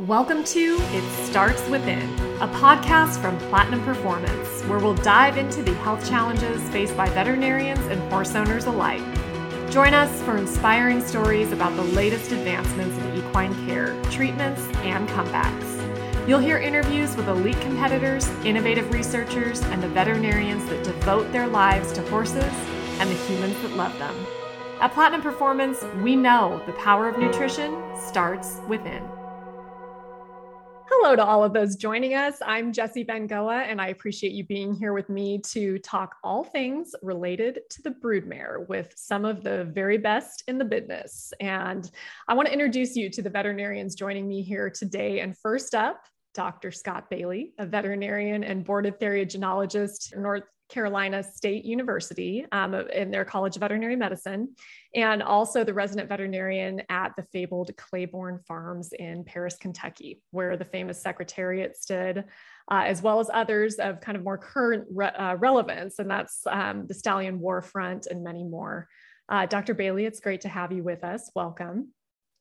Welcome to It Starts Within, a podcast from Platinum Performance, where we'll dive into the health challenges faced by veterinarians and horse owners alike. Join us for inspiring stories about the latest advancements in equine care, treatments, and comebacks. You'll hear interviews with elite competitors, innovative researchers, and the veterinarians that devote their lives to horses and the humans that love them. At Platinum Performance, we know the power of nutrition starts within. Hello to all of those joining us. I'm Jessie Bengoa, and I appreciate you being here with me to talk all things related to the broodmare with some of the very best in the business. And I want to introduce you to the veterinarians joining me here today. And first up, Dr. Scott Bailey, a veterinarian and boarded theriogenologist in North Carolina State University um, in their College of Veterinary Medicine, and also the resident veterinarian at the fabled Claiborne Farms in Paris, Kentucky, where the famous Secretariat stood, uh, as well as others of kind of more current re- uh, relevance, and that's um, the Stallion War Front and many more. Uh, Dr. Bailey, it's great to have you with us. Welcome.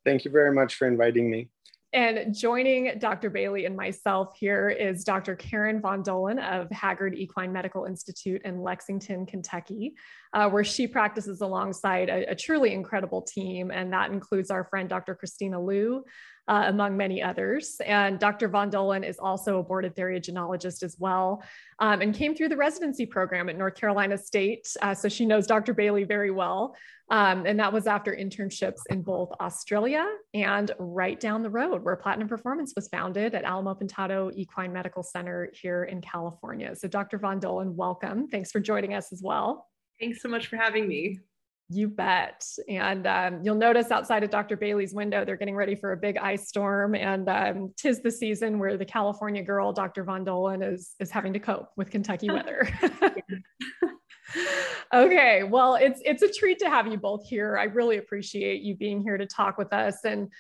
Thank you very much for inviting me. And joining Dr. Bailey and myself here is Dr. Karen Von Dollen of Hagyard Equine Medical Institute in Lexington, Kentucky, uh, where she practices alongside a, a, truly incredible team. And that includes our friend Dr. Christina Liu, uh, among many others. And Dr. Von Dollen is also a boarded theriogenologist as well um, and came through the residency program at North Carolina State. Uh, so she knows Dr. Bailey very well. Um, and that was after internships in both Australia and right down the road where Platinum Performance was founded at Alamo Pintado Equine Medical Center here in California. So, Dr. Von Dollen, welcome. Thanks for joining us as well. Thanks so much for having me. You bet. And um, you'll notice outside of Dr. Bailey's window, they're getting ready for a big ice storm. And um, tis the season where the California girl, Dr. Von Dollen, is, is having to cope with Kentucky weather. okay. Well, it's it's a treat to have you both here. I really appreciate you being here to talk with us. And,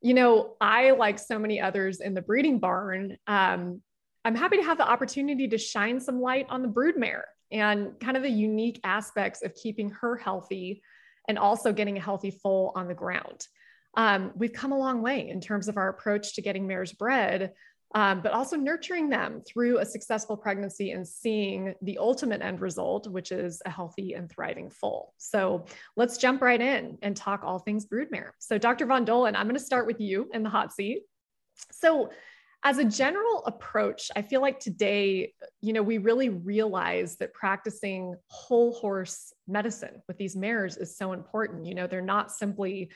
you know, I, like so many others in the breeding barn, um, I'm happy to have the opportunity to shine some light on the broodmare and kind of the unique aspects of keeping her healthy and also getting a healthy foal on the ground. Um, we've come a long way in terms of our approach to getting mares bred, um, but also nurturing them through a successful pregnancy and seeing the ultimate end result, which is a healthy and thriving foal. So let's jump right in and talk all things broodmare. So, Dr. Von Dollen, I'm going to start with you in the hot seat. So, as a general approach, I feel like today, you know, we really realize that practicing whole horse medicine with these mares is so important. You know, they're not simply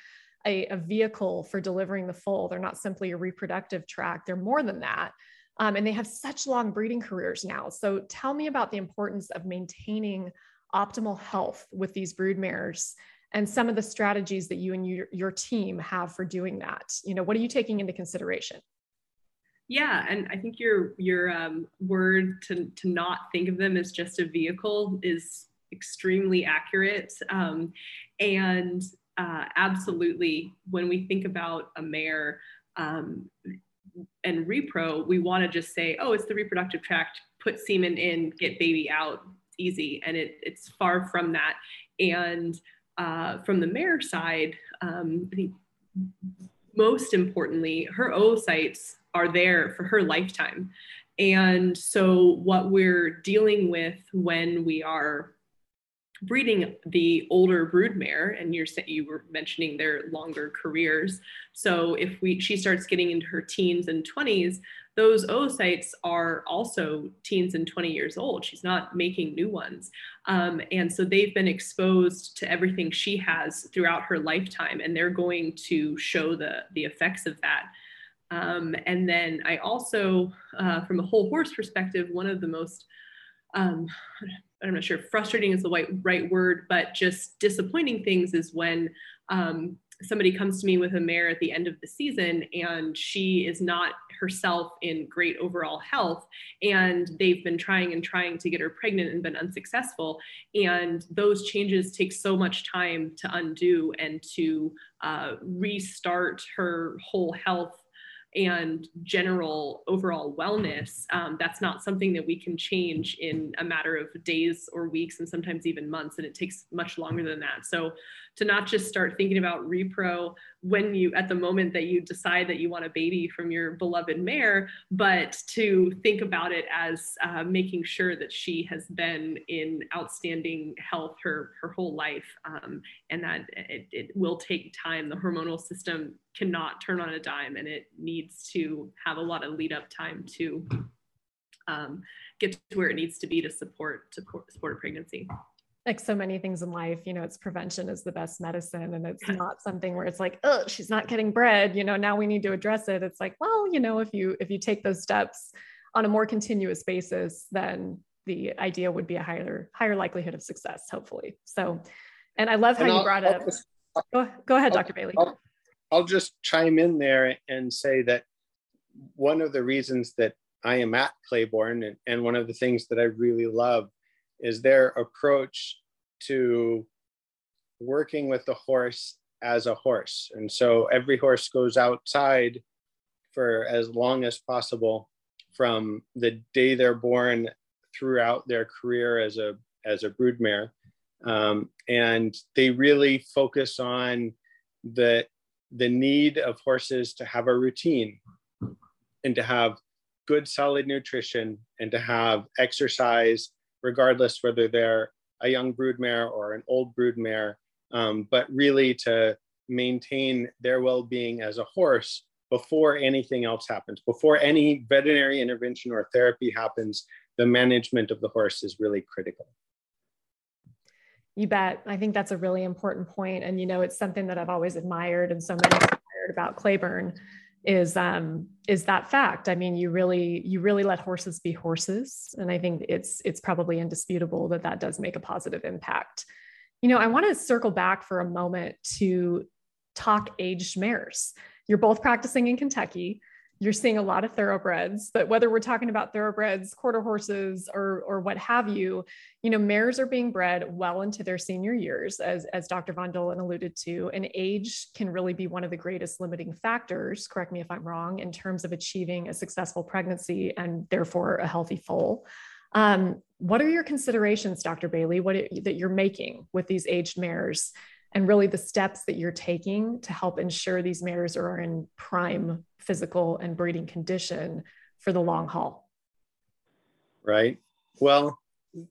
a, a vehicle for delivering the foal, they're not simply a reproductive tract, they're more than that. Um, and they have such long breeding careers now. So tell me about the importance of maintaining optimal health with these brood mares and some of the strategies that you and your, your team have for doing that. You know, what are you taking into consideration? Yeah, and I think your your um, word to to not think of them as just a vehicle is extremely accurate. Um, and uh, absolutely, when we think about a mare um, and repro, we want to just say, oh, it's the reproductive tract. Put semen in, get baby out, easy. And it, it's far from that. And uh, from the mare side, um, I think most importantly, her oocytes are there for her lifetime. And so, what we're dealing with when we are breeding the older broodmare, and you're you were mentioning their longer careers. So, if we she starts getting into her teens and 20s, those oocytes are also teens and 20 years old. She's not making new ones. Um, and so they've been exposed to everything she has throughout her lifetime, and they're going to show the, the effects of that. Um, and then I also, uh, from a whole horse perspective, one of the most, um, I'm not sure frustrating is the right, right word, but just disappointing things is when um, somebody comes to me with a mare at the end of the season and she is not herself in great overall health and they've been trying and trying to get her pregnant and been unsuccessful. And those changes take so much time to undo and to uh, restart her whole health and general overall wellness, um, that's not something that we can change in a matter of days or weeks and sometimes even months. And it takes much longer than that. So, to not just start thinking about repro when you at the moment that you decide that you want a baby from your beloved mare but to think about it as uh, making sure that she has been in outstanding health her her whole life um, and that it, it will take time. The hormonal system cannot turn on a dime and it needs to have a lot of lead up time to um, get to where it needs to be to support to support a pregnancy like so many things in life, you know, it's prevention is the best medicine. And it's not something where it's like, oh, she's not getting bred, you know, now we need to address it. It's like, well, you know, if you if you take those steps on a more continuous basis, then the idea would be a higher, higher likelihood of success, hopefully. So, and I love how you brought up. Go, go ahead, Dr. Bailey. I'll, I'll just chime in there and say that one of the reasons that I am at Claiborne and, and one of the things that I really love is their approach to working with the horse as a horse. And so every horse goes outside for as long as possible from the day they're born throughout their career as a as a broodmare. Um, and they really focus on the the need of horses to have a routine and to have good solid nutrition and to have exercise regardless whether they're a young broodmare or an old broodmare, um, but really to maintain their well-being as a horse before anything else happens, before any veterinary intervention or therapy happens, the management of the horse is really critical. You bet. I think that's a really important point. And, you know, it's something that I've always admired and so many admired about Claiborne is um, is that fact. I mean, you really you really let horses be horses, and I think it's it's probably indisputable that that does make a positive impact. You know, I want to circle back for a moment to talk aged mares. You're both practicing in Kentucky you're seeing a lot of thoroughbreds but whether we're talking about thoroughbreds quarter horses or or what have you you know mares are being bred well into their senior years as as dr von dollen alluded to and age can really be one of the greatest limiting factors correct me if i'm wrong in terms of achieving a successful pregnancy and therefore a healthy foal. Um, what are your considerations dr bailey? What it, that you're making with these aged mares and really the steps that you're taking to help ensure these mares are in prime physical and breeding condition for the long haul. Right. Well,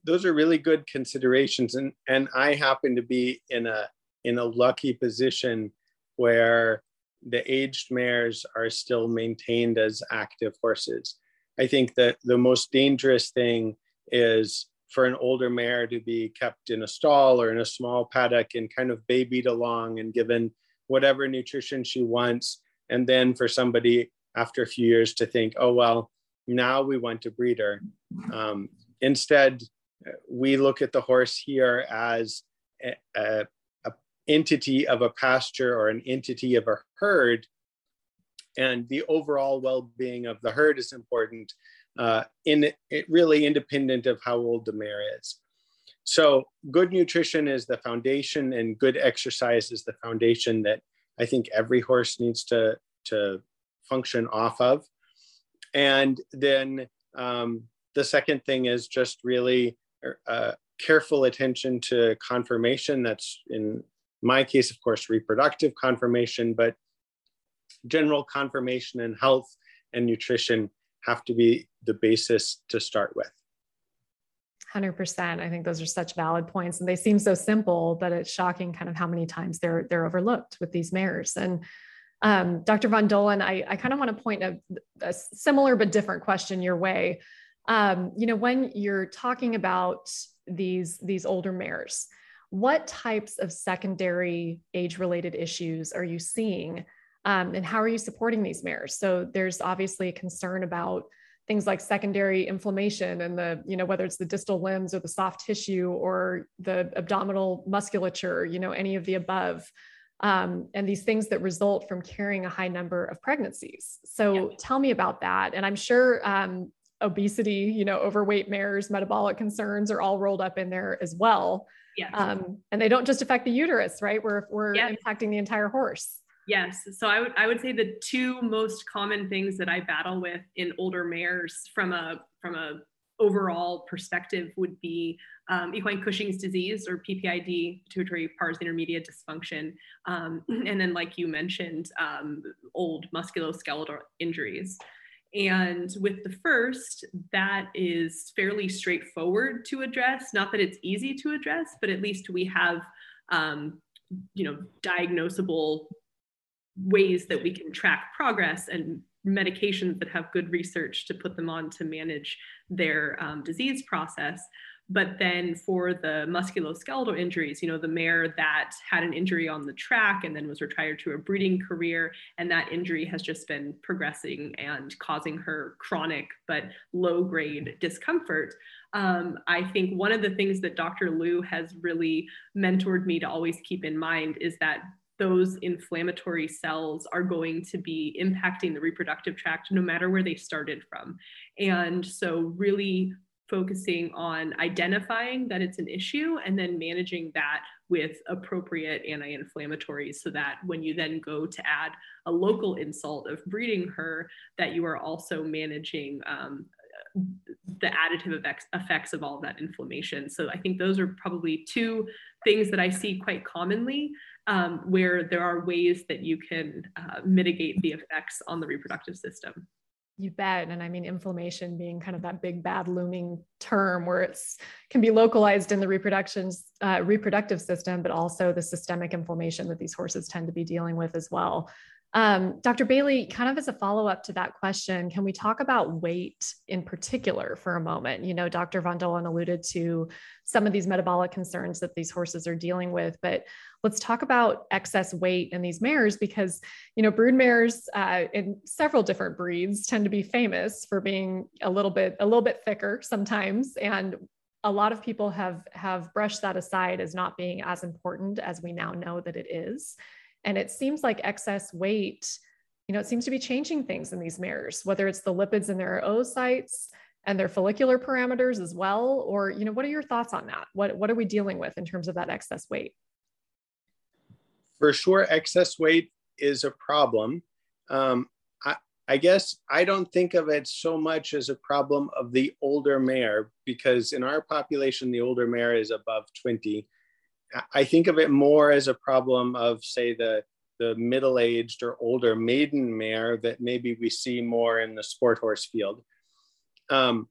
those are really good considerations and and I happen to be in a in a lucky position where the aged mares are still maintained as active horses. I think that the most dangerous thing is for an older mare to be kept in a stall or in a small paddock and kind of babied along and given whatever nutrition she wants. And then for somebody after a few years to think oh well now we want a breeder um, instead we look at the horse here as a, a, a, entity of a pasture or an entity of a herd. And the overall well-being of the herd is important uh, in it really independent of how old the mare is so good nutrition is the foundation and good exercise is the foundation that I think every horse needs to to function off of. And then um, the second thing is just really uh, careful attention to conformation. That's in my case, of course, reproductive conformation, but general conformation and health and nutrition have to be the basis to start with. 100%. I think those are such valid points and they seem so simple, but it's shocking kind of how many times they're they're overlooked with these mares. And um, Dr. Von Dollen, I, I kind of want to point a, a, similar but different question your way. Um, you know, when you're talking about these these older mares, what types of secondary age-related issues are you seeing, um, and how are you supporting these mares? So there's obviously a concern about things like secondary inflammation and the you know whether it's the distal limbs or the soft tissue or the abdominal musculature you know any of the above um, and these things that result from carrying a high number of pregnancies so yeah. tell me about that and i'm sure um, obesity you know overweight mares metabolic concerns are all rolled up in there as well yeah. Um, and they don't just affect the uterus right we're, we're yeah. impacting the entire horse Yes. So I would I would say the two most common things that I battle with in older mares from a from a overall perspective would be um, equine Cushing's disease or PPID, pituitary pars intermedia dysfunction, um, and then, like you mentioned, um, old musculoskeletal injuries. And with the first, that is fairly straightforward to address. Not that it's easy to address, but at least we have, um, you know, diagnosable ways that we can track progress and medications that have good research to put them on to manage their um, disease process. But then for the musculoskeletal injuries, you know, the mare that had an injury on the track and then was retired to a breeding career, and that injury has just been progressing and causing her chronic but low grade discomfort. Um, I think one of the things that Dr. Liu has really mentored me to always keep in mind is that those inflammatory cells are going to be impacting the reproductive tract no matter where they started from. And so, really focusing on identifying that it's an issue and then managing that with appropriate anti-inflammatories so that when you then go to add a local insult of breeding her that you are also managing um, the additive effects, of all that inflammation so i think those are probably two things that i see quite commonly um, where there are ways that you can uh, mitigate the effects on the reproductive system. You bet. And I mean, inflammation being kind of that big bad looming term where it's can be localized in the reproductions uh, reproductive system, but also the systemic inflammation that these horses tend to be dealing with as well. Um, Dr. Bailey, kind of as a follow up to that question, can we talk about weight in particular for a moment? You know, Dr. Von Dollen alluded to some of these metabolic concerns that these horses are dealing with, but let's talk about excess weight in these mares because, you know, brood mares uh, in several different breeds tend to be famous for being a little bit a little bit thicker sometimes, and a lot of people have have brushed that aside as not being as important as we now know that it is and it seems like excess weight, you know, it seems to be changing things in these mares, whether it's the lipids in their oocytes and their follicular parameters as well. Or, you know, what are your thoughts on that? What, what are we dealing with in terms of that excess weight? For sure, excess weight is a problem. Um, I, I guess I don't think of it so much as a problem of the older mare because in our population, the older mare is above 20 I think of it more as a problem of, say, the the middle-aged or older maiden mare that maybe we see more in the sport horse field. Um,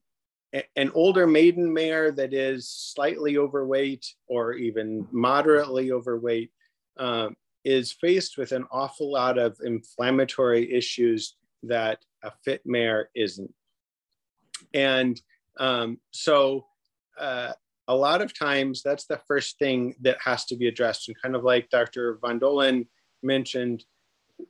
an older maiden mare that is slightly overweight or even moderately overweight um, is faced with an awful lot of inflammatory issues that a fit mare isn't. And um, so uh, a lot of times that's the first thing that has to be addressed. And kind of like Dr. Von Dollen mentioned,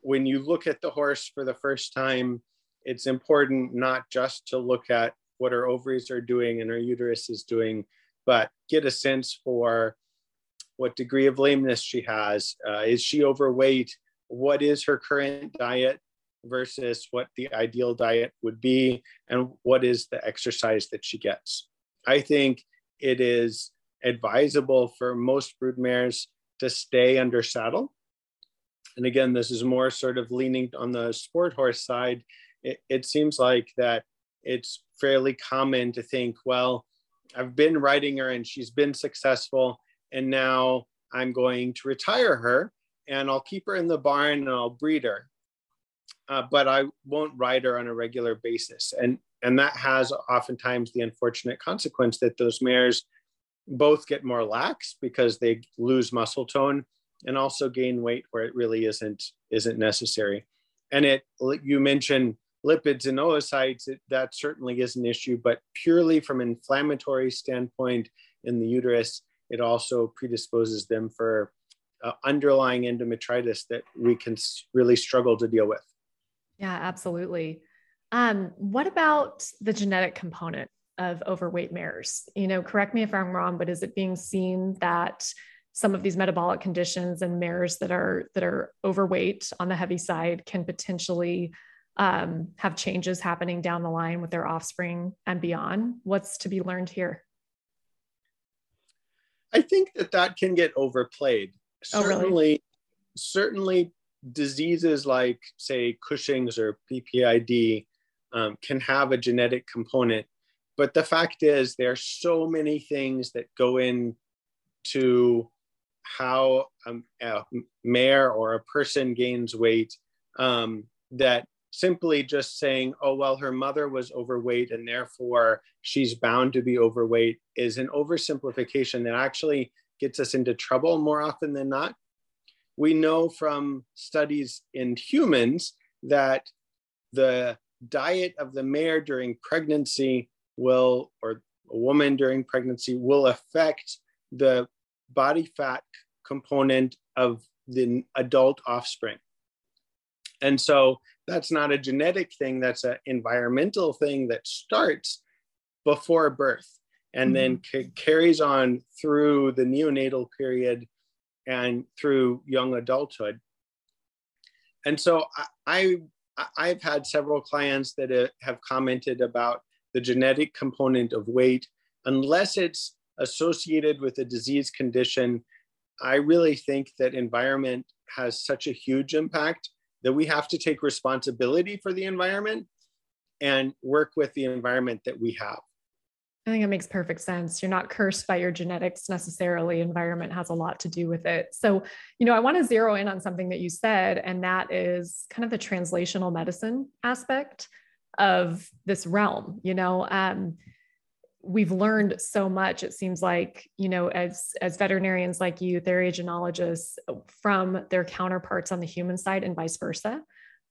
when you look at the horse for the first time, it's important not just to look at what her ovaries are doing and her uterus is doing, but get a sense for what degree of lameness she has. Uh, is she overweight? What is her current diet versus what the ideal diet would be? And what is the exercise that she gets? I think it is advisable for most broodmares to stay under saddle. And again, this is more sort of leaning on the sport horse side. It, it seems like that it's fairly common to think, well, I've been riding her and she's been successful, and now I'm going to retire her and I'll keep her in the barn and I'll breed her. Uh, but I won't ride her on a regular basis. And and that has oftentimes the unfortunate consequence that those mares both get more lax because they lose muscle tone and also gain weight where it really isn't isn't necessary. And it you mentioned lipids and oocytes, it, that certainly is an issue, but purely from inflammatory standpoint in the uterus, it also predisposes them for uh, underlying endometritis that we can really struggle to deal with. Yeah, absolutely. Um, what about the genetic component of overweight mares? You know, correct me if I'm wrong, but is it being seen that some of these metabolic conditions and mares that are that are overweight on the heavy side can potentially um, have changes happening down the line with their offspring and beyond? What's to be learned here? I think that that can get overplayed. Oh, certainly, really? certainly, diseases like, say, Cushing's or PPID um, can have a genetic component. but the fact is, there are so many things that go into how a mare or a person gains weight um, that simply just saying, oh, well, her mother was overweight and therefore she's bound to be overweight is an oversimplification that actually gets us into trouble more often than not. We know from studies in humans that the diet of the mare during pregnancy will, or a woman during pregnancy, will affect the body fat component of the adult offspring. And so that's not a genetic thing, that's an environmental thing that starts before birth and mm-hmm. then c- carries on through the neonatal period and through young adulthood. And so I, I have had several clients that uh, have commented about the genetic component of weight, unless it's associated with a disease condition. I really think that environment has such a huge impact that we have to take responsibility for the environment and work with the environment that we have. I think it makes perfect sense. You're not cursed by your genetics necessarily. Environment has a lot to do with it. So, you know, I want to zero in on something that you said, and that is kind of the translational medicine aspect of this realm. You know, um, we've learned so much. It seems like, you know, as as veterinarians like you, theriogenologists, from their counterparts on the human side, and vice versa.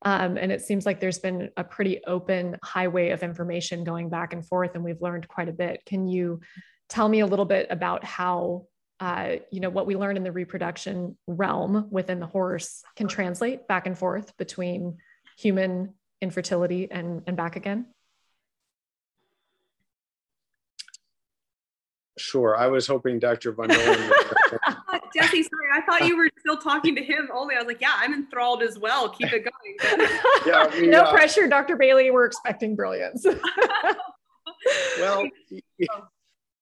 Um, and it seems like there's been a pretty open highway of information going back and forth, and we've learned quite a bit. Can you tell me a little bit about how, uh, you know, what we learn in the reproduction realm within the horse can translate back and forth between human infertility and, and back again? Sure. I was hoping Dr. Von Jessie, sorry, I thought you were still talking to him only. I was like, yeah, I'm enthralled as well. Keep it going. yeah, we, no uh, pressure, Dr. Bailey. We're expecting brilliance. well,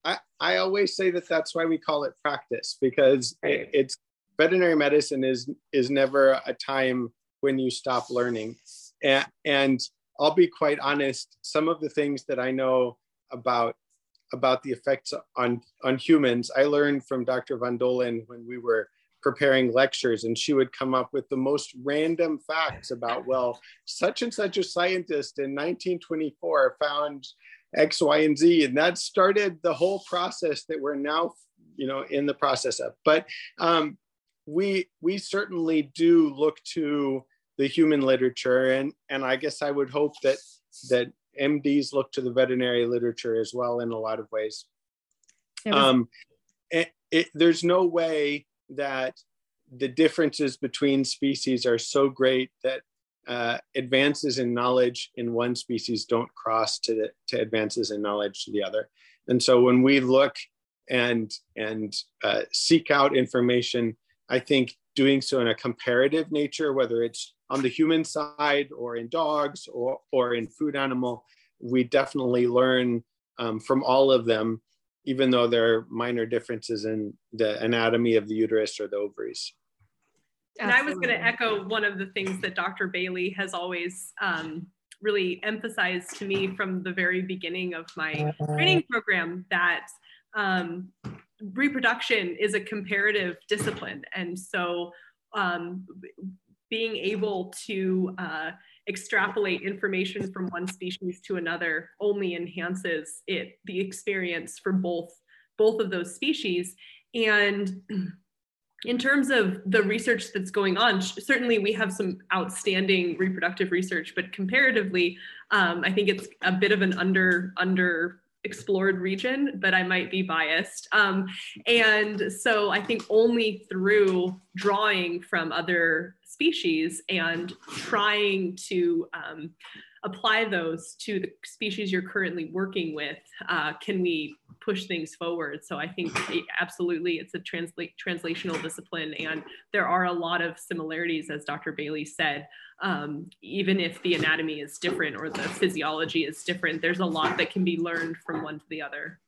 I, I always say that that's why we call it practice because right. it, it's veterinary medicine is is never a time when you stop learning. And, and I'll be quite honest, some of the things that I know about about the effects on, on humans, I learned from Dr. Von Dollen when we were preparing lectures and she would come up with the most random facts about, well, such and such a scientist in 1924 found X, Y, and Z. And that started the whole process that we're now, you know, in the process of. But um, we we certainly do look to the human literature and and I guess I would hope that that MDs look to the veterinary literature as well in a lot of ways. Was- um, it, it, there's no way that the differences between species are so great that uh, advances in knowledge in one species don't cross to, the, to advances in knowledge to the other. And so when we look and and uh, seek out information, I think doing so in a comparative nature, whether it's on the human side or in dogs or, or in food animal, we definitely learn um, from all of them, even though there are minor differences in the anatomy of the uterus or the ovaries. And I was going to echo one of the things that Dr. Bailey has always um, really emphasized to me from the very beginning of my training program that um, reproduction is a comparative discipline. And so um, being able to uh, extrapolate information from one species to another only enhances it the experience for both both of those species and in terms of the research that's going on certainly we have some outstanding reproductive research but comparatively um, i think it's a bit of an under under explored region, but I might be biased. Um, and so I think only through drawing from other species and trying to um, apply those to the species you're currently working with uh, can we push things forward so i think it, absolutely it's a translate translational discipline and there are a lot of similarities as dr bailey said um, even if the anatomy is different or the physiology is different, there's a lot that can be learned from one to the other.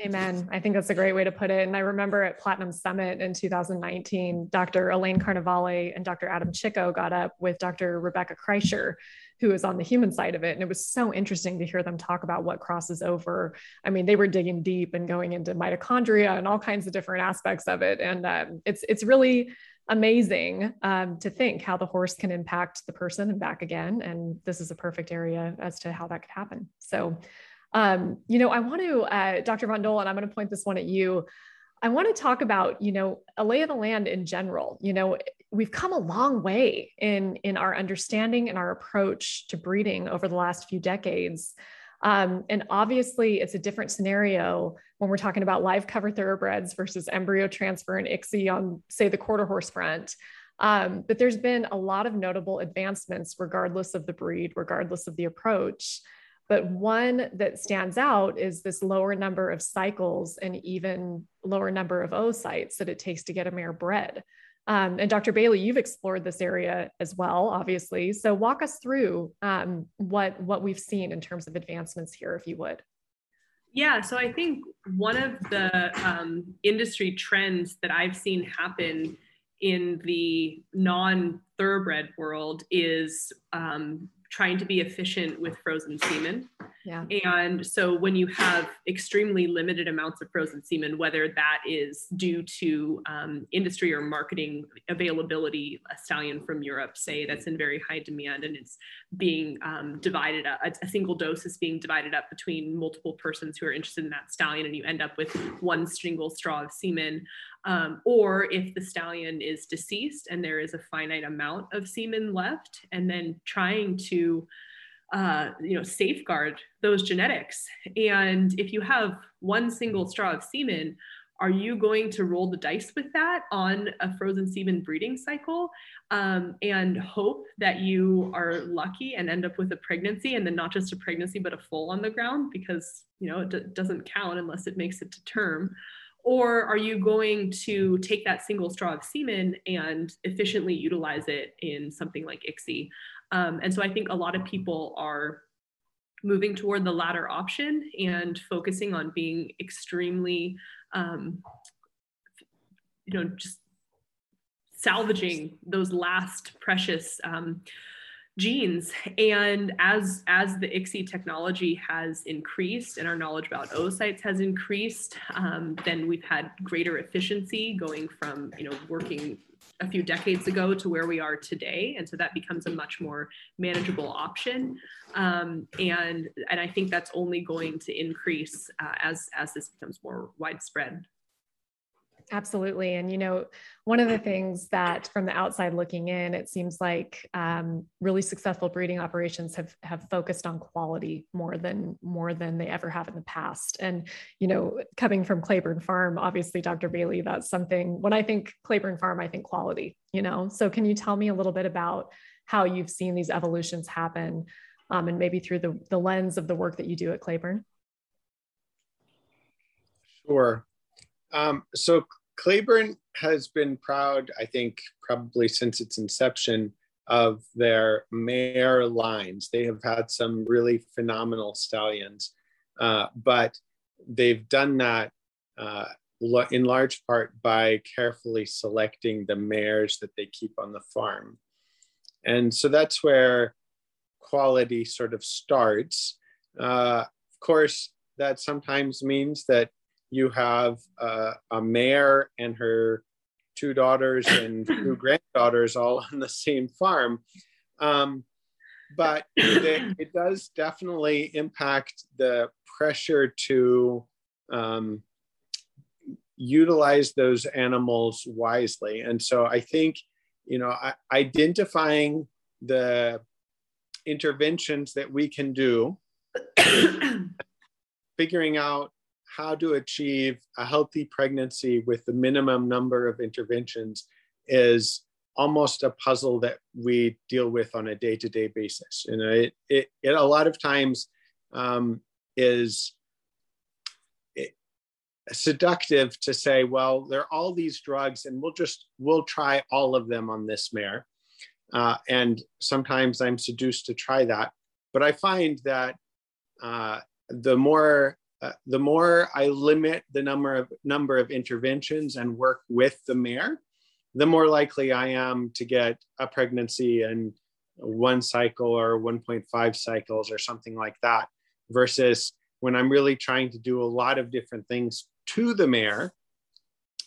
Amen. I think that's a great way to put it. And I remember at Platinum Summit in 2019, Dr. Elaine Carnevale and Dr. Adam Chico got up with Dr. Rebecca Krisher who is on the human side of it. And it was so interesting to hear them talk about what crosses over. I mean, they were digging deep and going into mitochondria and all kinds of different aspects of it. And um, it's it's really amazing um, to think how the horse can impact the person and back again. And this is a perfect area as to how that could happen. So, um, you know, I want to, uh, Dr. Von Dollen, I'm going to point this one at you. I want to talk about, you know, a lay of the land in general. You know, we've come a long way in in our understanding and our approach to breeding over the last few decades. Um, and obviously, it's a different scenario when we're talking about live cover thoroughbreds versus embryo transfer and ICSI on, say, the quarter horse front. Um, but there's been a lot of notable advancements, regardless of the breed, regardless of the approach. But one that stands out is this lower number of cycles and even lower number of oocytes that it takes to get a mare bred. Um, and Dr. Bailey, you've explored this area as well, obviously. So walk us through um, what what we've seen in terms of advancements here, if you would. Yeah, so I think one of the um, industry trends that I've seen happen in the non thoroughbred world is um, trying to be efficient with frozen semen. Yeah. And so when you have extremely limited amounts of frozen semen, whether that is due to um, industry or marketing availability, a stallion from Europe, say that's in very high demand and it's being um, divided up, a, a single dose is being divided up between multiple persons who are interested in that stallion, and you end up with one single straw of semen. Um, or if the stallion is deceased and there is a finite amount of semen left, and then trying to uh, you know safeguard those genetics. And if you have one single straw of semen are you going to roll the dice with that on a frozen semen breeding cycle um, and hope that you are lucky and end up with a pregnancy and then not just a pregnancy but a foal on the ground? Because you know it d- doesn't count unless it makes it to term or are you going to take that single straw of semen and efficiently utilize it in something like ICSI? Um, and so I think a lot of people are moving toward the latter option and focusing on being extremely, um, you know, just salvaging those last precious um, genes. And as as the ICSI technology has increased and our knowledge about oocytes has increased, um, then we've had greater efficiency going from you know working a few decades ago to where we are today. And so that becomes a much more manageable option. Um, and and i think that's only going to increase uh, as as this becomes more widespread Absolutely. And, you know, one of the things that from the outside looking in, it seems like um, really successful breeding operations have, have focused on quality more than, more than they ever have in the past. And, you know, coming from Claiborne Farm, obviously, Dr. Bailey, that's something, when I think Claiborne Farm, I think quality, you know? So can you tell me a little bit about how you've seen these evolutions happen um, and maybe through the, the lens of the work that you do at Claiborne? Sure. Um, so Claiborne has been proud, I think, probably since its inception, of their mare lines. They have had some really phenomenal stallions, uh, but they've done that uh, in large part by carefully selecting the mares that they keep on the farm. And so that's where quality sort of starts. Uh, of course, that sometimes means that you have uh, a mare and her two daughters and two granddaughters all on the same farm. Um, but it, it, does definitely impact the pressure to um, utilize those animals wisely. And so I think, you know, identifying the interventions that we can do, figuring out how to achieve a healthy pregnancy with the minimum number of interventions is almost a puzzle that we deal with on a day-to-day basis. You know, it, it, it a lot of times um, is seductive to say, well, there are all these drugs and we'll just, we'll try all of them on this mare. Uh, and sometimes I'm seduced to try that. But I find that uh, the more uh, the more I limit the number of number of interventions and work with the mare, the more likely I am to get a pregnancy and one cycle or 1.5 cycles or something like that, versus when I'm really trying to do a lot of different things to the mare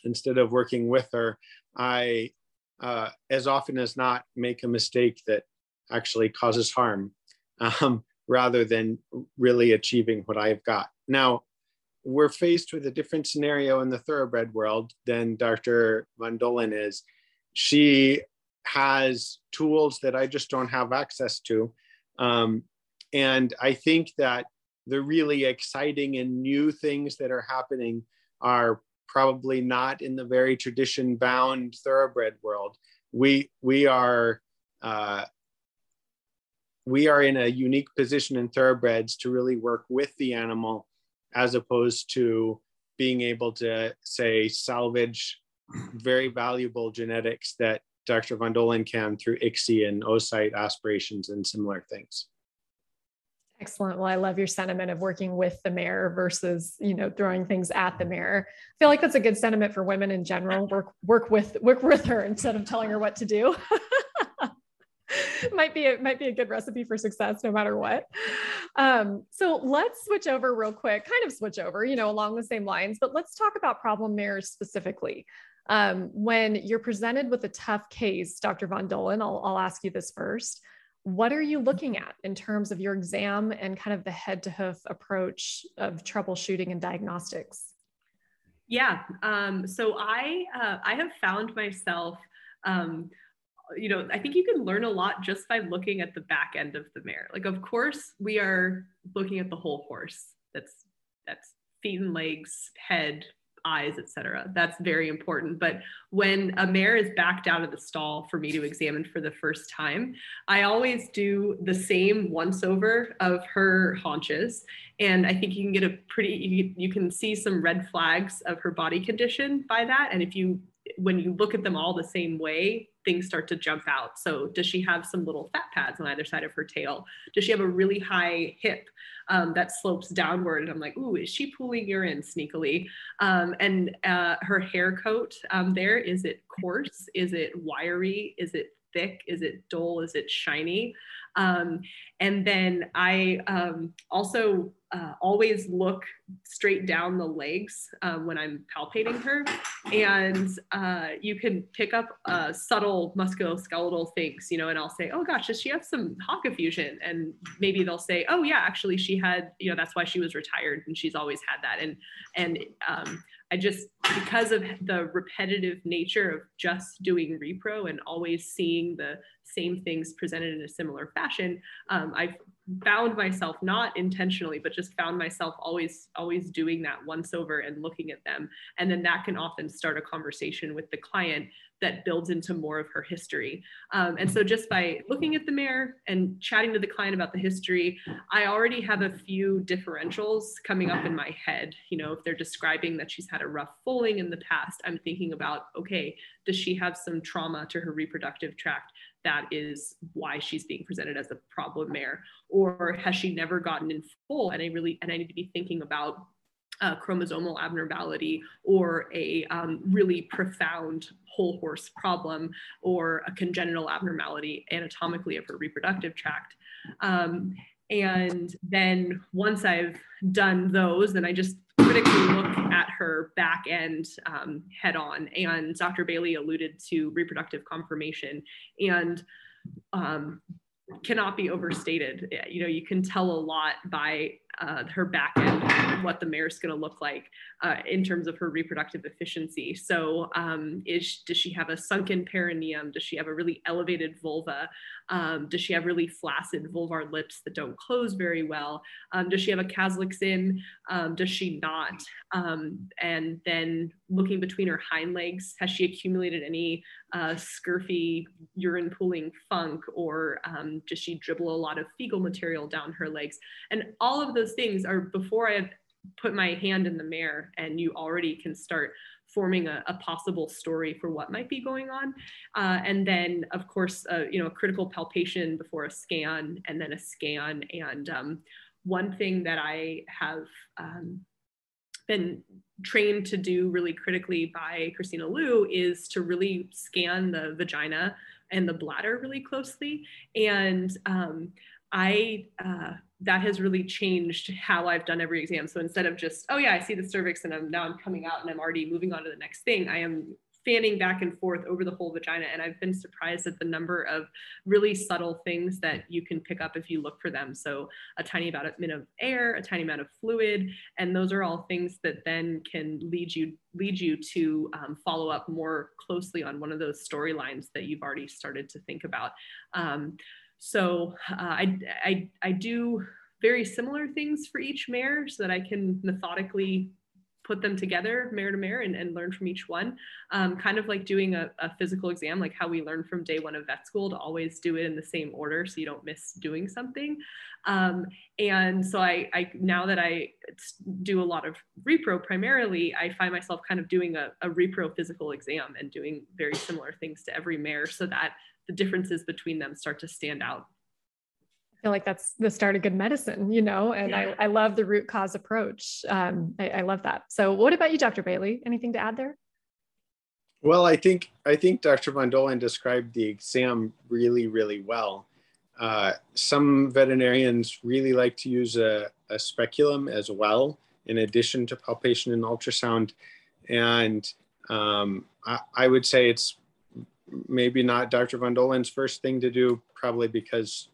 instead of working with her, I, uh, as often as not, make a mistake that actually causes harm um, rather than really achieving what I've got. Now, we're faced with a different scenario in the thoroughbred world than Dr. Von Dollen is. She has tools that I just don't have access to. Um, and I think that the really exciting and new things that are happening are probably not in the very tradition bound thoroughbred world. We, we are, uh, we are in a unique position in thoroughbreds to really work with the animal as opposed to being able to say salvage very valuable genetics that Dr. Von Dollen can through ICSI and oocyte aspirations and similar things. Excellent. Well, I love your sentiment of working with the mare versus, you know, throwing things at the mare. I feel like that's a good sentiment for women in general. Work work with work with her instead of telling her what to do. might be it might be a good recipe for success no matter what. Um, so let's switch over real quick, kind of switch over, you know, along the same lines, but let's talk about problem mares specifically. Um, when you're presented with a tough case, Dr. Von Dollen, I'll, I'll ask you this first what are you looking at in terms of your exam and kind of the head to hoof approach of troubleshooting and diagnostics? Yeah, um, so I uh, I have found myself, um, you know, I think you can learn a lot just by looking at the back end of the mare. Like, of course, we are looking at the whole horse. That's that's feet and legs, head, eyes, etc. That's very important. But when a mare is backed out of the stall for me to examine for the first time, I always do the same once over of her haunches. And I think you can get a pretty, you, you can see some red flags of her body condition by that. And if you, when you look at them all the same way, things start to jump out. So, does she have some little fat pads on either side of her tail? Does she have a really high hip um, that slopes downward? And I'm like, ooh, is she pooling urine sneakily? Um, and uh, her hair coat um, there is it coarse? Is it wiry? Is it thick? Is it dull? Is it shiny? Um, and then I um, also uh, always look straight down the legs um, when I'm palpating her. And uh, you can pick up uh, subtle musculoskeletal things, you know, and I'll say, oh gosh, does she have some hock effusion? And maybe they'll say, oh yeah, actually she had, you know, that's why she was retired and she's always had that. And, and um, I just, because of the repetitive nature of just doing repro and always seeing the same things presented in a similar fashion, um, I've found myself not intentionally but just found myself always always doing that once over and looking at them. And then that can often start a conversation with the client that builds into more of her history. Um, and so just by looking at the mare and chatting to the client about the history i already have a few differentials coming up in my head. You know if they're describing that she's had a rough foaling in the past i'm thinking about okay does she have some trauma to her reproductive tract that is why she's being presented as a problem mare or has she never gotten in full? And i really and i need to be thinking about a chromosomal abnormality or a um, really profound whole horse problem or a congenital abnormality anatomically of her reproductive tract um, and then once i've done those then i just critically look at her back end um, head on. And Dr. Bailey alluded to reproductive conformation and um, cannot be overstated. You know, you can tell a lot by uh, her back end, what the mare is going to look like uh, in terms of her reproductive efficiency. So, um, is does she have a sunken perineum? Does she have a really elevated vulva? Um, does she have really flaccid vulvar lips that don't close very well? Um, does she have a Caslick's in? Um, does she not? Um, and then looking between her hind legs, has she accumulated any uh, scurfy urine pooling funk, or does she dribble a lot of fecal material down her legs? And all of those things are before I have put my hand in the mare, and you already can start forming a, a, possible story for what might be going on. Uh, and then, of course, uh, you know, a critical palpation before a scan, and then a scan. And um, one thing that I have um, been trained to do really critically by Christina Liu is to really scan the vagina and the bladder really closely. And um, I, uh, that has really changed how I've done every exam. So instead of just, oh yeah, I see the cervix and I'm now I'm coming out and I'm already moving on to the next thing, I am fanning back and forth over the whole vagina. And I've been surprised at the number of really subtle things that you can pick up if you look for them. So a tiny amount of air, a tiny amount of fluid, and those are all things that then can lead you lead you to um, follow up more closely on one of those storylines that you've already started to think about. Um, so uh, I, I, I do very similar things for each mare so that I can methodically put them together mare to mare and, and learn from each one. Um, kind of like doing a, a, physical exam like how we learn from day one of vet school to always do it in the same order so you don't miss doing something. Um, and so I, I, now that i do a lot of repro primarily i find myself kind of doing a, a repro physical exam and doing very similar things to every mare so that the differences between them start to stand out I feel like that's the start of good medicine, you know, and yeah. I, I love the root cause approach. Um, I, I love that. So what about you, Dr. Bailey? Anything to add there? Well, I think I think Dr. Von Dollen described the exam really, really well. Uh, some veterinarians really like to use a, a, speculum as well, in addition to palpation and ultrasound. And um, I, I, would say it's maybe not Dr. Von Dollen's first thing to do, probably because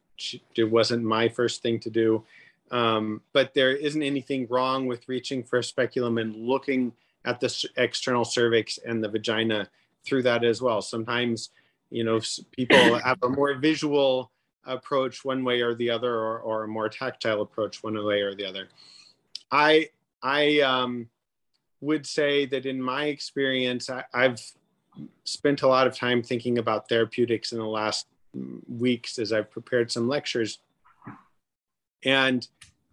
it wasn't my first thing to do. Um, but there isn't anything wrong with reaching for a speculum and looking at the external cervix and the vagina through that as well. Sometimes, you know, people have a more visual approach one way or the other, or, or a more tactile approach one way or the other. I I um, would say that in my experience, I, I've spent a lot of time thinking about therapeutics in the last weeks as I've prepared some lectures. And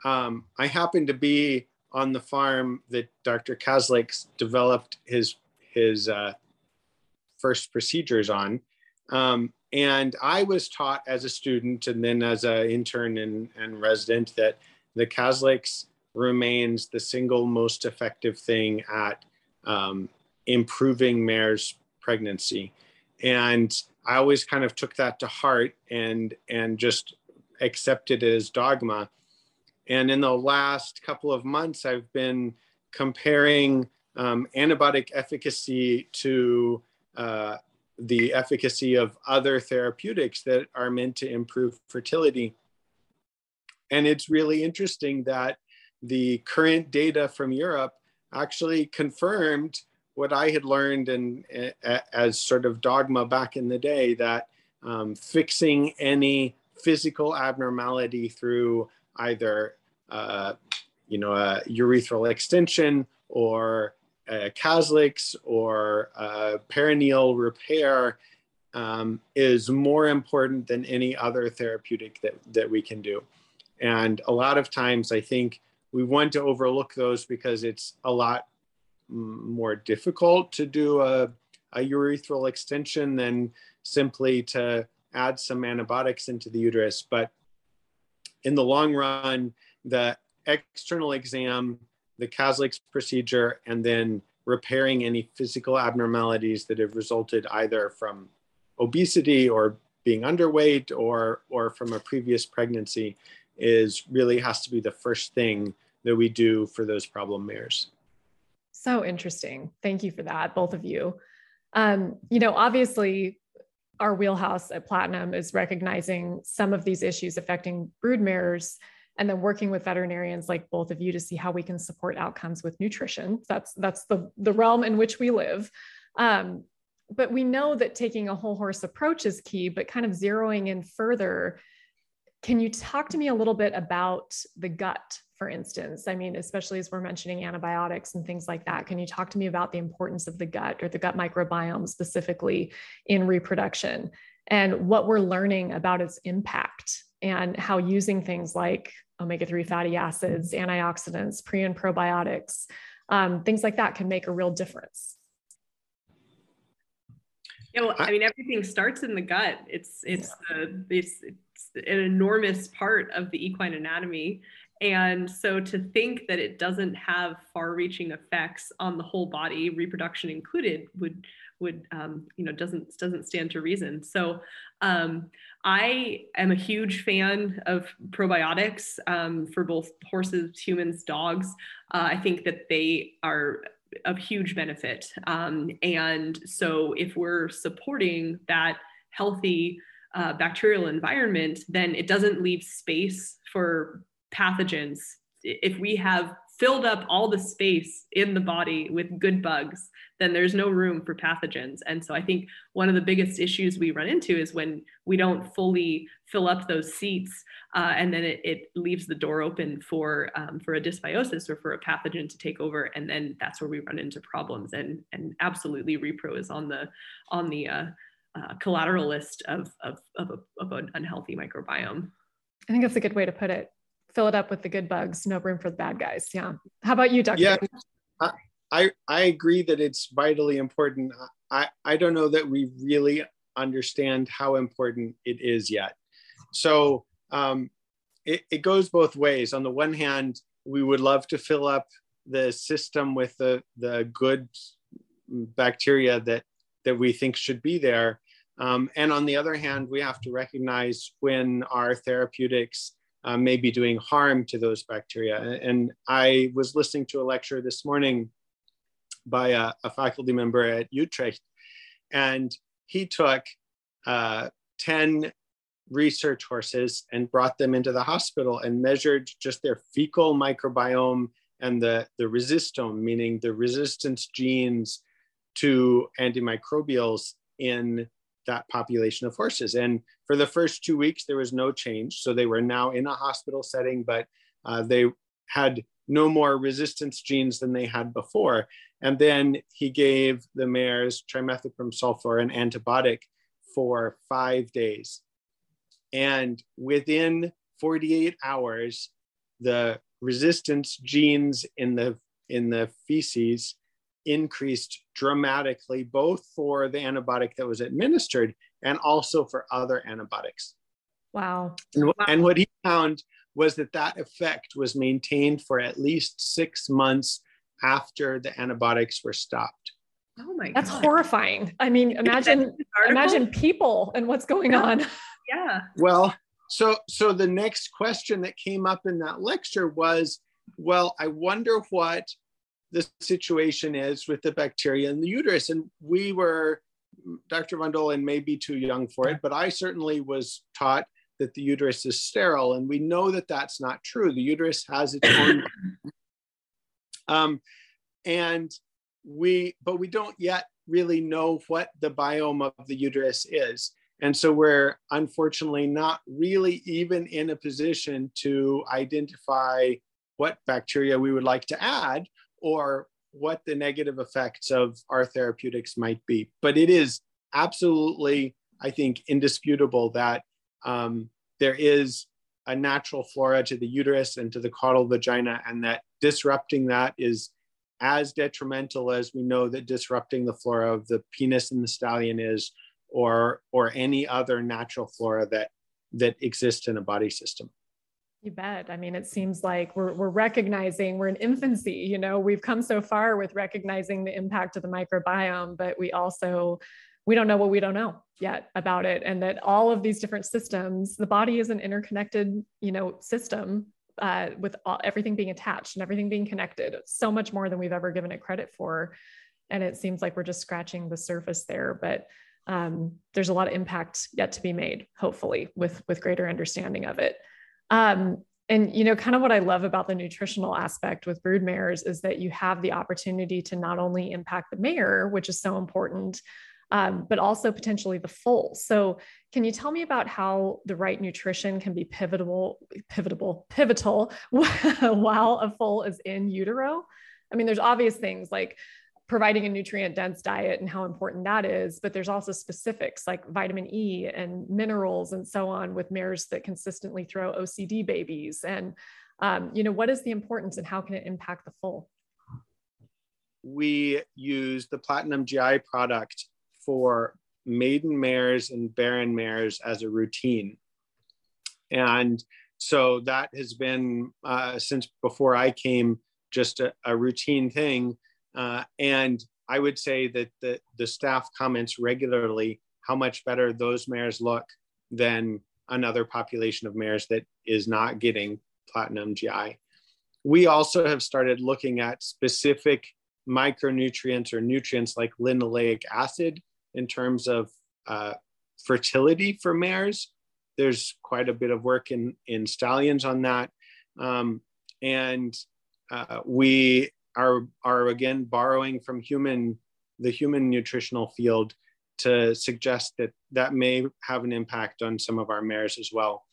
um, I happened to be on the farm that Dr. Caslick developed his his uh, first procedures on. Um, and I was taught as a student and then as an intern and, and resident that the Caslicks remains the single most effective thing at um, improving mare's pregnancy. And I always kind of took that to heart and and just accepted it as dogma. And in the last couple of months, I've been comparing um, antibiotic efficacy to uh, the efficacy of other therapeutics that are meant to improve fertility. And it's really interesting that the current data from Europe actually confirmed what I had learned and as sort of dogma back in the day that um, fixing any physical abnormality through either uh, you know a urethral extension or a Caslick's or a perineal repair um, is more important than any other therapeutic that, that we can do. And a lot of times I think we want to overlook those because it's a lot more difficult to do a, a urethral extension than simply to add some antibiotics into the uterus. But in the long run, the external exam, the Caslick's procedure, and then repairing any physical abnormalities that have resulted either from obesity or being underweight or or from a previous pregnancy is really has to be the first thing that we do for those problem mares. So interesting. Thank you for that, both of you. Um, you know, obviously, our wheelhouse at Platinum is recognizing some of these issues affecting brood mares and then working with veterinarians like both of you to see how we can support outcomes with nutrition. That's that's the the realm in which we live. Um, but we know that taking a whole horse approach is key, but kind of zeroing in further. Can you talk to me a little bit about the gut for instance? I mean, especially as we're mentioning antibiotics and things like that. Can you talk to me about the importance of the gut or the gut microbiome specifically in reproduction and what we're learning about its impact and how using things like omega 3 fatty acids, antioxidants, pre and probiotics, um, things like that can make a real difference? Yeah, well, I mean, everything starts in the gut. It's it's yeah. the it's an enormous part of the equine anatomy. And so to think that it doesn't have far-reaching effects on the whole body, reproduction included, would would um, you know doesn't doesn't stand to reason. So um, I am a huge fan of probiotics um, for both horses, humans, dogs. Uh, I think that they are of huge benefit. Um, and so if we're supporting that healthy uh, bacterial environment, then it doesn't leave space for pathogens. If we have filled up all the space in the body with good bugs, then there's no room for pathogens. And so I think one of the biggest issues we run into is when we don't fully fill up those seats, uh, and then it, it, leaves the door open for um, for a dysbiosis or for a pathogen to take over, and then that's where we run into problems. And and absolutely, repro is on the on the uh, uh, collateral list of of of, a, of an unhealthy microbiome. I think that's a good way to put it fill it up with the good bugs, no room for the bad guys. Yeah. How about you, Dr. Yeah, I, I agree that it's vitally important. I, I don't know that we really understand how important it is yet. So um, it, it goes both ways. On the one hand, we would love to fill up the system with the, the good bacteria that, that we think should be there. Um, and on the other hand, we have to recognize when our therapeutics uh, may be doing harm to those bacteria. And I was listening to a lecture this morning by a, a faculty member at Utrecht, and he took uh, 10 research horses and brought them into the hospital and measured just their fecal microbiome and the, the resistome, meaning the resistance genes to antimicrobials in that population of horses. And for the first two weeks, there was no change. So they were now in a hospital setting, but uh, they had no more resistance genes than they had before. And then he gave the mares trimethoprim sulfa, an antibiotic, for five days. And within 48 hours, the resistance genes in the in the feces increased dramatically, both for the antibiotic that was administered and also for other antibiotics. Wow. And, and, what he found was that that effect was maintained for at least six months after the antibiotics were stopped. Oh my God. That's God. horrifying. I mean, imagine imagine people and what's going yeah. on. Yeah. Well, so so the next question that came up in that lecture was, well, I wonder what the situation is with the bacteria in the uterus. And we were, Dr. Von Dollen may be too young for it, but I certainly was taught that the uterus is sterile. And we know that that's not true. The uterus has its own. um, and we, but we don't yet really know what the biome of the uterus is. And so we're unfortunately not really even in a position to identify what bacteria we would like to add or what the negative effects of our therapeutics might be. But it is absolutely, I think, indisputable that um, there is a natural flora to the uterus and to the caudal vagina, and that disrupting that is as detrimental as we know that disrupting the flora of the penis and the stallion is, or or any other natural flora that that exists in a body system. You bet. I mean, it seems like we're, we're recognizing we're in infancy. You know, we've come so far with recognizing the impact of the microbiome, but we also we don't know what we don't know yet about it, and that all of these different systems, the body is an interconnected, you know, system uh, with all, everything being attached and everything being connected. so much more than we've ever given it credit for, and it seems like we're just scratching the surface there. But um, there's a lot of impact yet to be made, hopefully, with with greater understanding of it. Um, and you know, kind of what I love about the nutritional aspect with brood mares is that you have the opportunity to not only impact the mare, which is so important, um, but also potentially the foal. So, can you tell me about how the right nutrition can be pivotal, pivotal, pivotal while a foal is in utero? I mean, there's obvious things like providing a nutrient dense diet and how important that is but there's also specifics like vitamin e and minerals and so on with mares that consistently throw ocd babies. And um, you know what is the importance and how can it impact the foal? We use the platinum gi product for maiden mares and barren mares as a routine. And so that has been uh, since before I came just a, a routine thing. Uh, and I would say that the, the staff comments regularly how much better those mares look than another population of mares that is not getting platinum GI. We also have started looking at specific micronutrients or nutrients like linoleic acid in terms of uh, fertility for mares. There's quite a bit of work in, in stallions on that. Um, and uh, we are, are again borrowing from human, the human nutritional field to suggest that that may have an impact on some of our mares as well.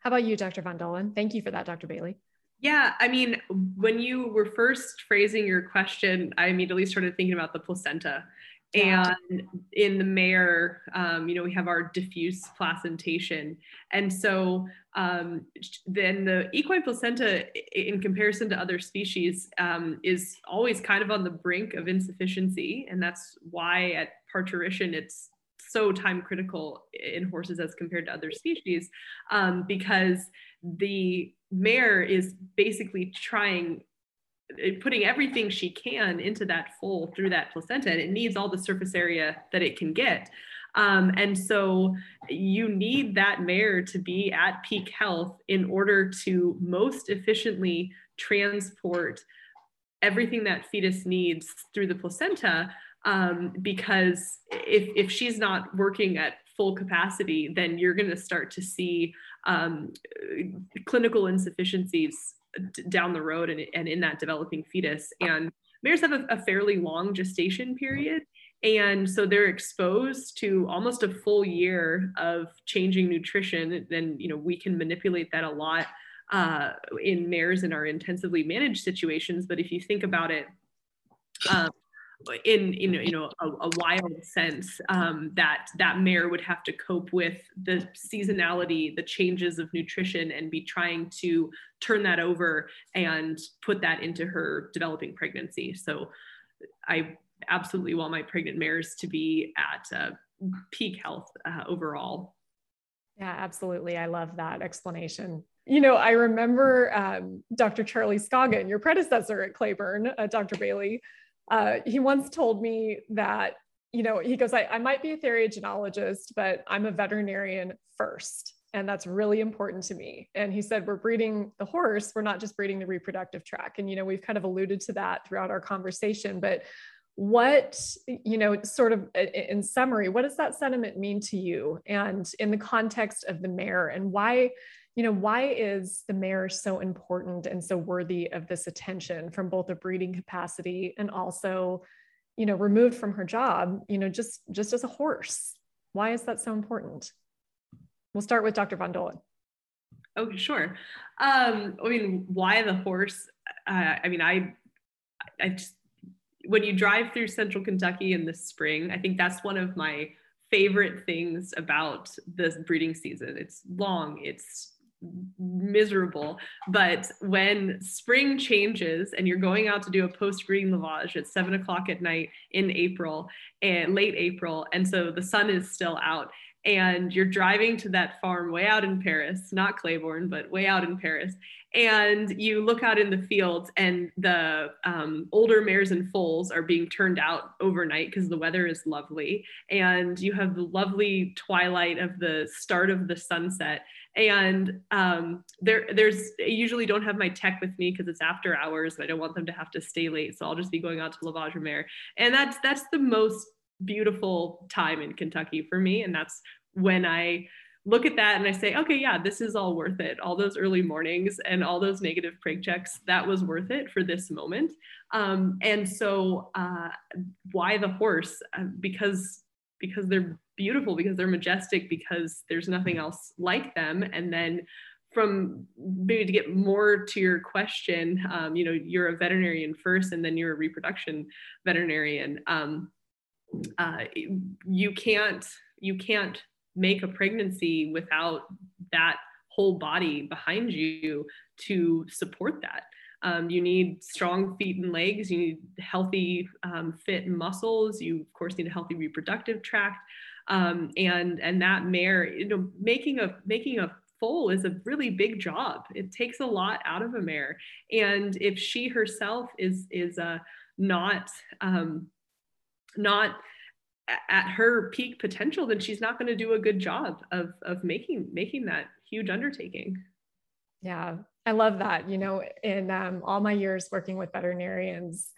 How about you, Dr. Von Dollen? Thank you for that, Dr. Bailey. Yeah, I mean, when you were first phrasing your question, I immediately started thinking about the placenta. And in the mare, um, you know, we have our diffuse placentation. And so um, then the equine placenta, in comparison to other species, um, is always kind of on the brink of insufficiency. And that's why at parturition, it's so time critical in horses as compared to other species um, because the mare is basically trying putting everything she can into that foal through that placenta and it needs all the surface area that it can get. Um, and so you need that mare to be at peak health in order to most efficiently transport everything that fetus needs through the placenta um, because if, if she's not working at full capacity, then you're going to start to see um, clinical insufficiencies down the road and, and in that developing fetus. And mares have a, a fairly long gestation period. And so they're exposed to almost a full year of changing nutrition. Then, you know, we can manipulate that a lot uh, in mares in our intensively managed situations. But if you think about it, um, in in you know a, a wild sense um, that that mare would have to cope with the seasonality the changes of nutrition and be trying to turn that over and put that into her developing pregnancy so i absolutely want my pregnant mares to be at uh, peak health uh, overall yeah absolutely i love that explanation you know, I remember um, Dr. Charlie Scoggin, your predecessor at Claiborne, uh, Dr. Bailey, uh, he once told me that, you know, he goes, I, I might be a theriogenologist, but I'm a veterinarian first. And that's really important to me. And he said, We're breeding the horse, we're not just breeding the reproductive tract. And, you know, we've kind of alluded to that throughout our conversation. But what, you know, sort of in summary, what does that sentiment mean to you? And in the context of the mare and why, you know, why is the mare so important and so worthy of this attention from both a breeding capacity and also, you know, removed from her job, you know, just just as a horse? Why is that so important? We'll start with Dr. Von Dollen. Oh, sure. Um, I mean, why the horse? Uh, I mean, I, I just, when you drive through central Kentucky in the spring, I think that's one of my favorite things about the breeding season. It's long, it's miserable. But when spring changes and you're going out to do a post breeding lavage at seven o'clock at night in April and late April, and so the sun is still out, and you're driving to that farm way out in Paris, not Claiborne, but way out in Paris, and you look out in the fields and the um, older mares and foals are being turned out overnight because the weather is lovely and you have the lovely twilight of the start of the sunset and um, there there's I usually don't have my tech with me because it's after hours. and I don't want them to have to stay late, so I'll just be going out to Lavage Mare, and that's that's the most beautiful time in Kentucky for me, and that's when I look at that and I say, okay, yeah, this is all worth it. All those early mornings and all those negative preg checks, that was worth it for this moment. Um, and so, uh, why the horse? Uh, because because they're beautiful because they're majestic because there's nothing else like them and then from maybe to get more to your question um, you know you're a veterinarian first and then you're a reproduction veterinarian um, uh, you can't you can't make a pregnancy without that whole body behind you to support that. Um, you need strong feet and legs. You need healthy um, fit muscles. You of course need a healthy reproductive tract. Um, and and that mare, you know, making a making a foal is a really big job. It takes a lot out of a mare, and if she herself is is uh, not um, not at her peak potential, then she's not going to do a good job of of making making that huge undertaking. Yeah, I love that. You know, in um, all my years working with veterinarians,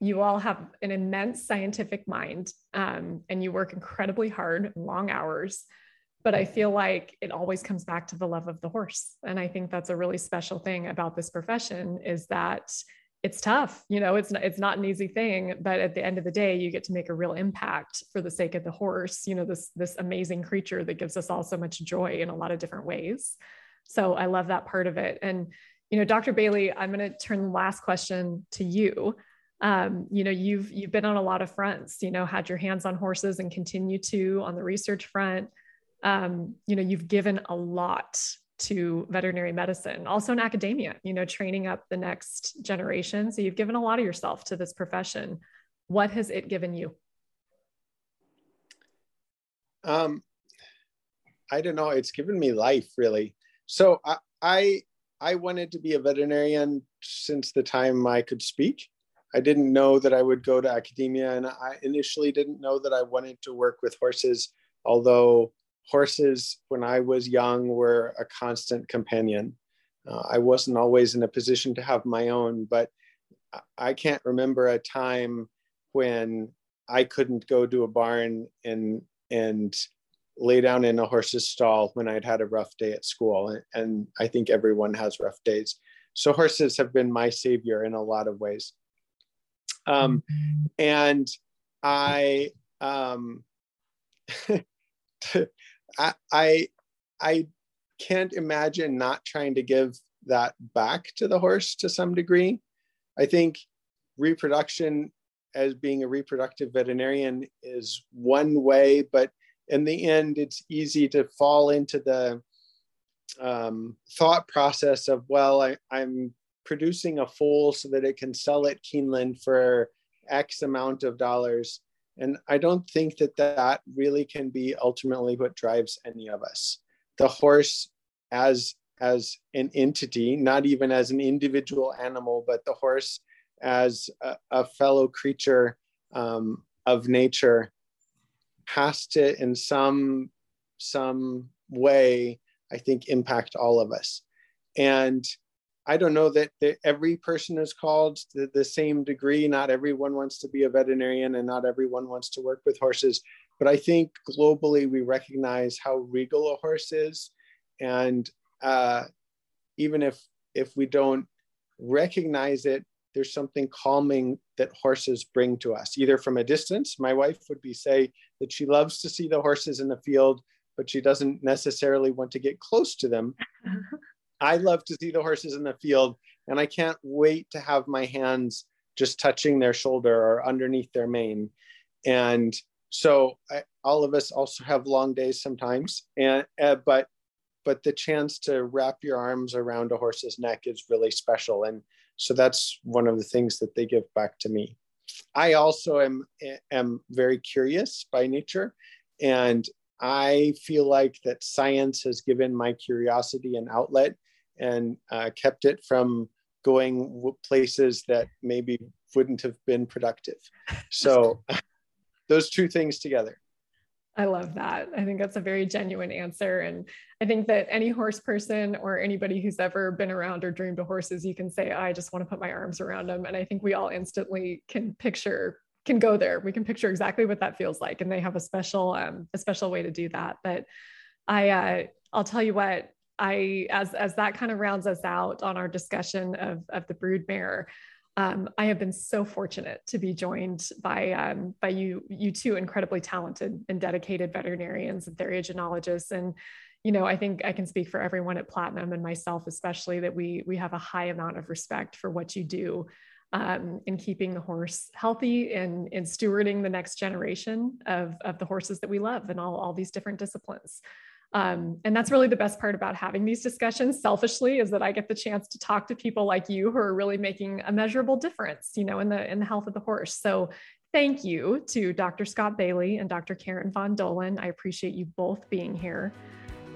you all have an immense scientific mind um, and you work incredibly hard, long hours. But I feel like it always comes back to the love of the horse. And I think that's a really special thing about this profession is that it's tough. You know, it's not, it's not an easy thing, but at the end of the day, you get to make a real impact for the sake of the horse, you know, this, this amazing creature that gives us all so much joy in a lot of different ways. So I love that part of it. And, you know, Dr. Bailey, I'm going to turn the last question to you. Um, you know, you've you've been on a lot of fronts. You know, had your hands on horses and continue to on the research front. Um, you know, you've given a lot to veterinary medicine, also in academia. You know, training up the next generation. So you've given a lot of yourself to this profession. What has it given you? Um, I don't know. It's given me life, really. So I, I, I wanted to be a veterinarian since the time I could speak. I didn't know that I would go to academia, and I initially didn't know that I wanted to work with horses. Although horses, when I was young, were a constant companion. Uh, I wasn't always in a position to have my own, but I can't remember a time when I couldn't go to a barn and and lay down in a horse's stall when I'd had a rough day at school. And I think everyone has rough days. So horses have been my savior in a lot of ways. Um, and I, um, I, I, can't imagine not trying to give that back to the horse to some degree. I think reproduction as being a reproductive veterinarian is one way, but in the end, it's easy to fall into the um, thought process of, well, I, I'm producing a foal so that it can sell at Keeneland for X amount of dollars. And I don't think that that really can be ultimately what drives any of us. The horse as as an entity, not even as an individual animal, but the horse as a, a fellow creature um, of nature has to in some some way i think impact all of us and i don't know that, every person is called the same degree not everyone wants to be a veterinarian and not everyone wants to work with horses but i think globally we recognize how regal a horse is and uh, even if if we don't recognize it there's something calming that horses bring to us, either from a distance. My wife would be say that she loves to see the horses in the field, but she doesn't necessarily want to get close to them. I love to see the horses in the field, and I can't wait to have my hands just touching their shoulder or underneath their mane. And so I, all of us also have long days sometimes, and uh, but but the chance to wrap your arms around a horse's neck is really special and so that's one of the things that they give back to me. I also am am very curious by nature, and I feel like that science has given my curiosity an outlet and uh, kept it from going places that maybe wouldn't have been productive. So those two things together. I love that. I think that's a very genuine answer. And I think that any horse person or anybody who's ever been around or dreamed of horses, you can say, I just want to put my arms around them. And I think we all instantly can picture, can go there. We can picture exactly what that feels like. And they have a special, um, a special way to do that. But I, uh, I'll tell you what, I, as, as that kind of rounds us out on our discussion of, of the brood mare, um, I have been so fortunate to be joined by um, by you you two incredibly talented and dedicated veterinarians and theriogenologists and you know I think I can speak for everyone at Platinum and myself especially that we we have a high amount of respect for what you do um, in keeping the horse healthy and in stewarding the next generation of of the horses that we love and all all these different disciplines. Um, and that's really the best part about having these discussions selfishly is that I get the chance to talk to people like you who are really making a measurable difference, you know, in the in the health of the horse. So thank you to Dr. Scott Bailey and Dr. Karen Von Dollen. I appreciate you both being here.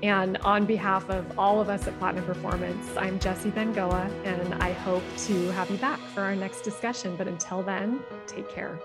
And on behalf of all of us at Platinum Performance, I'm Jessie Bengoa, and I hope to have you back for our next discussion. But until then, take care.